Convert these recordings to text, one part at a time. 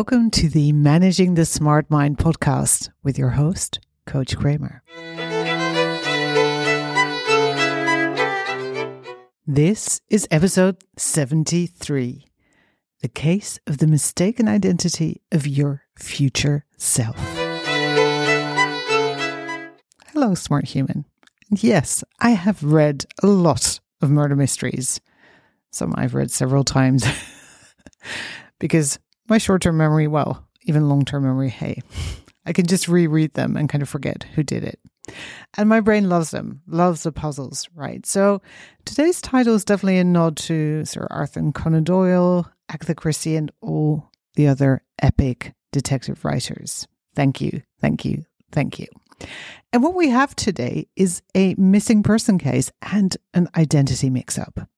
Welcome to the Managing the Smart Mind podcast with your host, Coach Kramer. This is episode 73 The Case of the Mistaken Identity of Your Future Self. Hello, smart human. Yes, I have read a lot of murder mysteries. Some I've read several times because my short term memory, well, even long term memory, hey, I can just reread them and kind of forget who did it. And my brain loves them, loves the puzzles, right? So today's title is definitely a nod to Sir Arthur Conan Doyle, Agatha Christie, and all the other epic detective writers. Thank you, thank you, thank you. And what we have today is a missing person case and an identity mix up.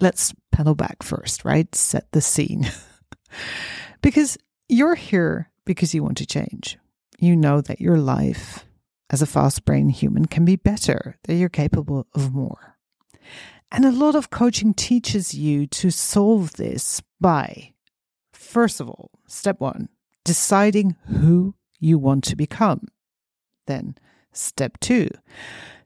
Let's pedal back first, right? Set the scene. because you're here because you want to change. You know that your life as a fast brain human can be better, that you're capable of more. And a lot of coaching teaches you to solve this by, first of all, step one, deciding who you want to become. Then, step two,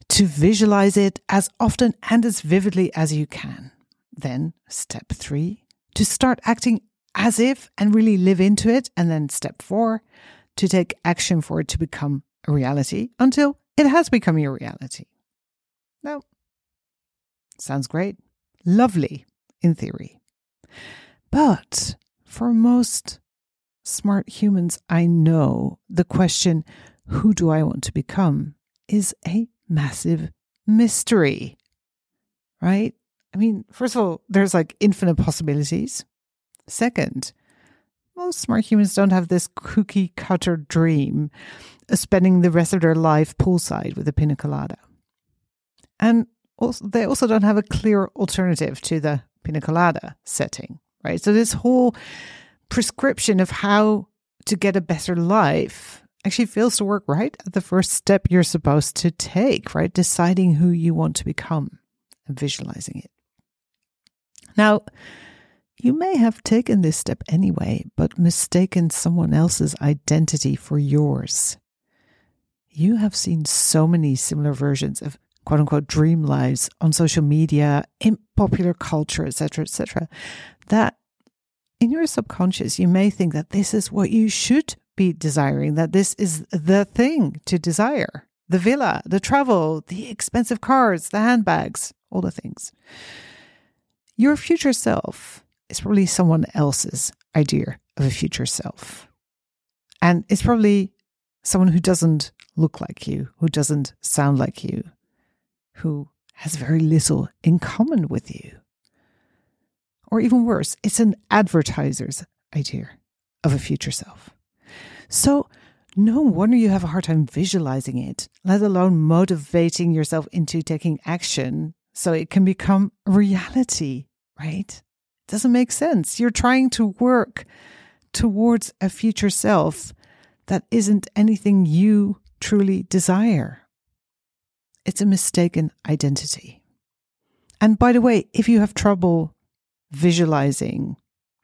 to visualize it as often and as vividly as you can. Then, step three, to start acting as if and really live into it. And then, step four, to take action for it to become a reality until it has become your reality. Now, sounds great. Lovely in theory. But for most smart humans I know, the question, who do I want to become, is a massive mystery. Right? I mean, first of all, there's like infinite possibilities. Second, most smart humans don't have this cookie cutter dream of spending the rest of their life poolside with a pina colada. And also, they also don't have a clear alternative to the pina colada setting, right? So, this whole prescription of how to get a better life actually fails to work right at the first step you're supposed to take, right? Deciding who you want to become and visualizing it. Now, you may have taken this step anyway, but mistaken someone else's identity for yours. You have seen so many similar versions of quote unquote dream lives on social media, in popular culture, etc., etc., that in your subconscious, you may think that this is what you should be desiring, that this is the thing to desire the villa, the travel, the expensive cars, the handbags, all the things. Your future self is probably someone else's idea of a future self. And it's probably someone who doesn't look like you, who doesn't sound like you, who has very little in common with you. Or even worse, it's an advertiser's idea of a future self. So, no wonder you have a hard time visualizing it, let alone motivating yourself into taking action so it can become reality, right? Doesn't make sense. You're trying to work towards a future self that isn't anything you truly desire. It's a mistaken identity. And by the way, if you have trouble visualizing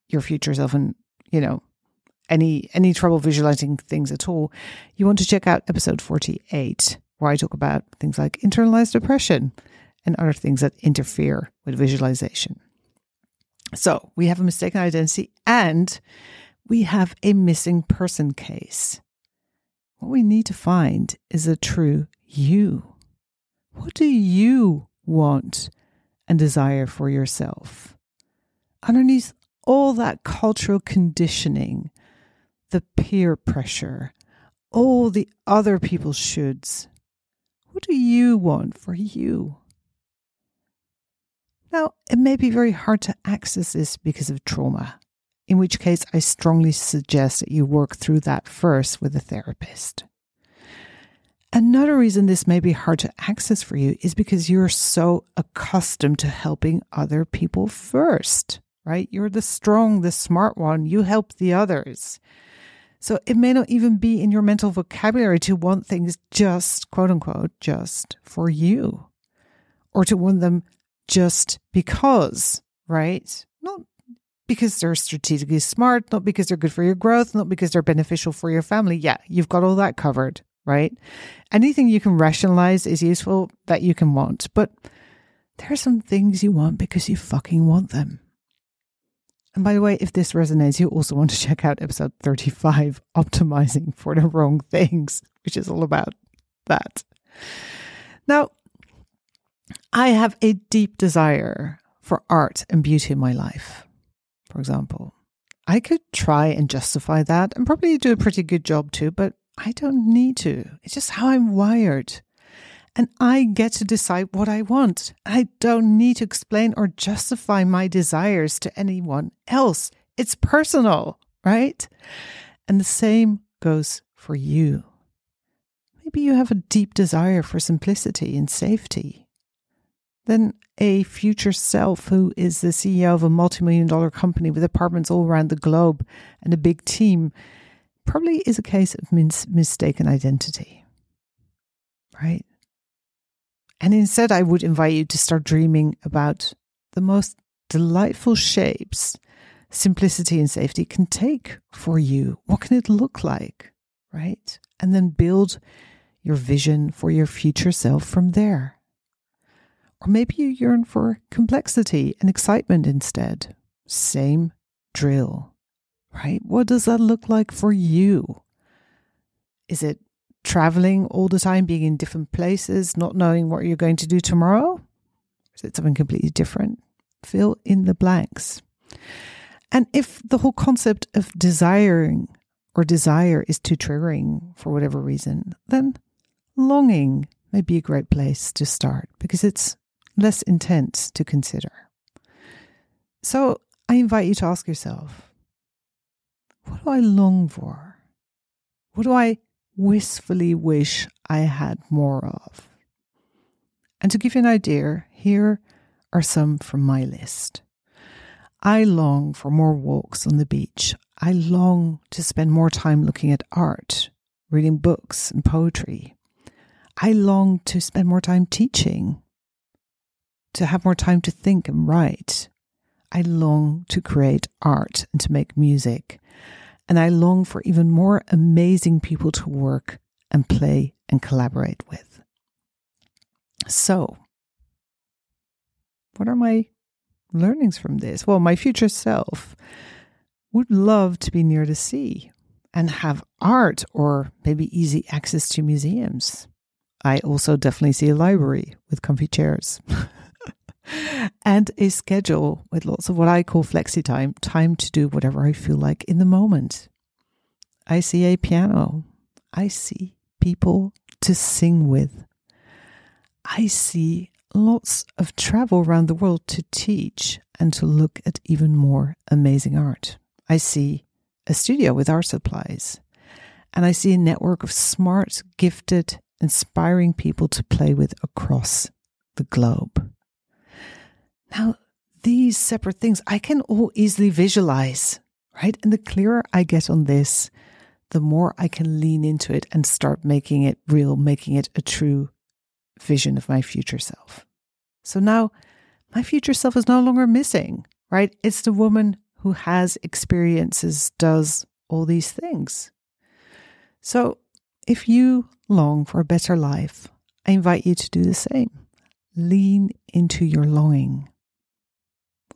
your future self and, you know, any any trouble visualizing things at all, you want to check out episode 48 where I talk about things like internalized depression and other things that interfere with visualization. So we have a mistaken identity and we have a missing person case. What we need to find is a true you. What do you want and desire for yourself? Underneath all that cultural conditioning, the peer pressure, all the other people's shoulds, what do you want for you? Now, it may be very hard to access this because of trauma, in which case I strongly suggest that you work through that first with a therapist. Another reason this may be hard to access for you is because you're so accustomed to helping other people first, right? You're the strong, the smart one, you help the others. So it may not even be in your mental vocabulary to want things just, quote unquote, just for you, or to want them just because, right? Not because they're strategically smart, not because they're good for your growth, not because they're beneficial for your family. Yeah, you've got all that covered, right? Anything you can rationalize is useful that you can want, but there are some things you want because you fucking want them. And by the way, if this resonates, you also want to check out episode 35, Optimizing for the Wrong Things, which is all about that. Now, I have a deep desire for art and beauty in my life, for example. I could try and justify that and probably do a pretty good job too, but I don't need to. It's just how I'm wired and I get to decide what I want. I don't need to explain or justify my desires to anyone else. It's personal, right? And the same goes for you. Maybe you have a deep desire for simplicity and safety. Then a future self who is the CEO of a multi-million dollar company with apartments all around the globe and a big team probably is a case of mis- mistaken identity. Right? And instead, I would invite you to start dreaming about the most delightful shapes simplicity and safety can take for you. What can it look like? Right? And then build your vision for your future self from there. Or maybe you yearn for complexity and excitement instead. Same drill, right? What does that look like for you? Is it traveling all the time, being in different places, not knowing what you're going to do tomorrow? Is it something completely different? Fill in the blanks. And if the whole concept of desiring or desire is too triggering for whatever reason, then longing may be a great place to start because it's less intense to consider. So I invite you to ask yourself what do I long for? What do I wistfully wish I had more of. And to give you an idea, here are some from my list. I long for more walks on the beach. I long to spend more time looking at art, reading books and poetry. I long to spend more time teaching, to have more time to think and write. I long to create art and to make music and I long for even more amazing people to work and play and collaborate with. So, what are my learnings from this? Well, my future self would love to be near the sea and have art or maybe easy access to museums. I also definitely see a library with comfy chairs. and a schedule with lots of what I call flexi time, time to do whatever I feel like in the moment. I see a piano. I see people to sing with. I see lots of travel around the world to teach and to look at even more amazing art. I see a studio with art supplies. And I see a network of smart, gifted, inspiring people to play with across the globe. Now, these separate things I can all easily visualize, right? And the clearer I get on this, the more I can lean into it and start making it real, making it a true vision of my future self. So now my future self is no longer missing, right? It's the woman who has experiences, does all these things. So if you long for a better life, I invite you to do the same. Lean into your longing.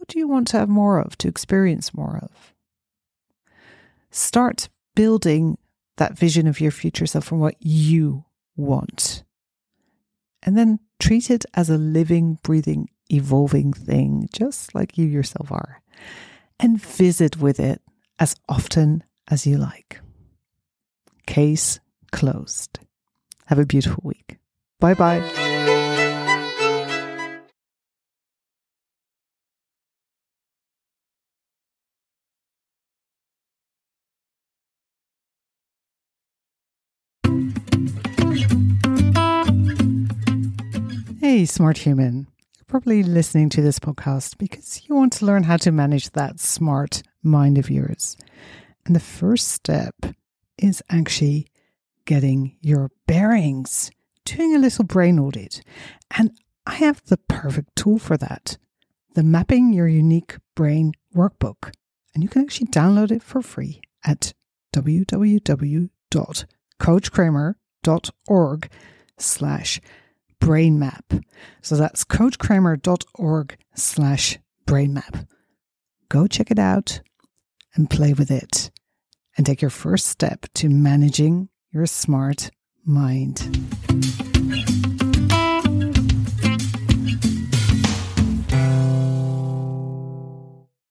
What do you want to have more of, to experience more of? Start building that vision of your future self from what you want. And then treat it as a living, breathing, evolving thing, just like you yourself are. And visit with it as often as you like. Case closed. Have a beautiful week. Bye bye. Smart human. You're probably listening to this podcast because you want to learn how to manage that smart mind of yours. And the first step is actually getting your bearings, doing a little brain audit. And I have the perfect tool for that the Mapping Your Unique Brain Workbook. and you can actually download it for free at www.coachkramer.org slash brainmap. So that's coachkramer.org slash brainmap. Go check it out and play with it and take your first step to managing your smart mind.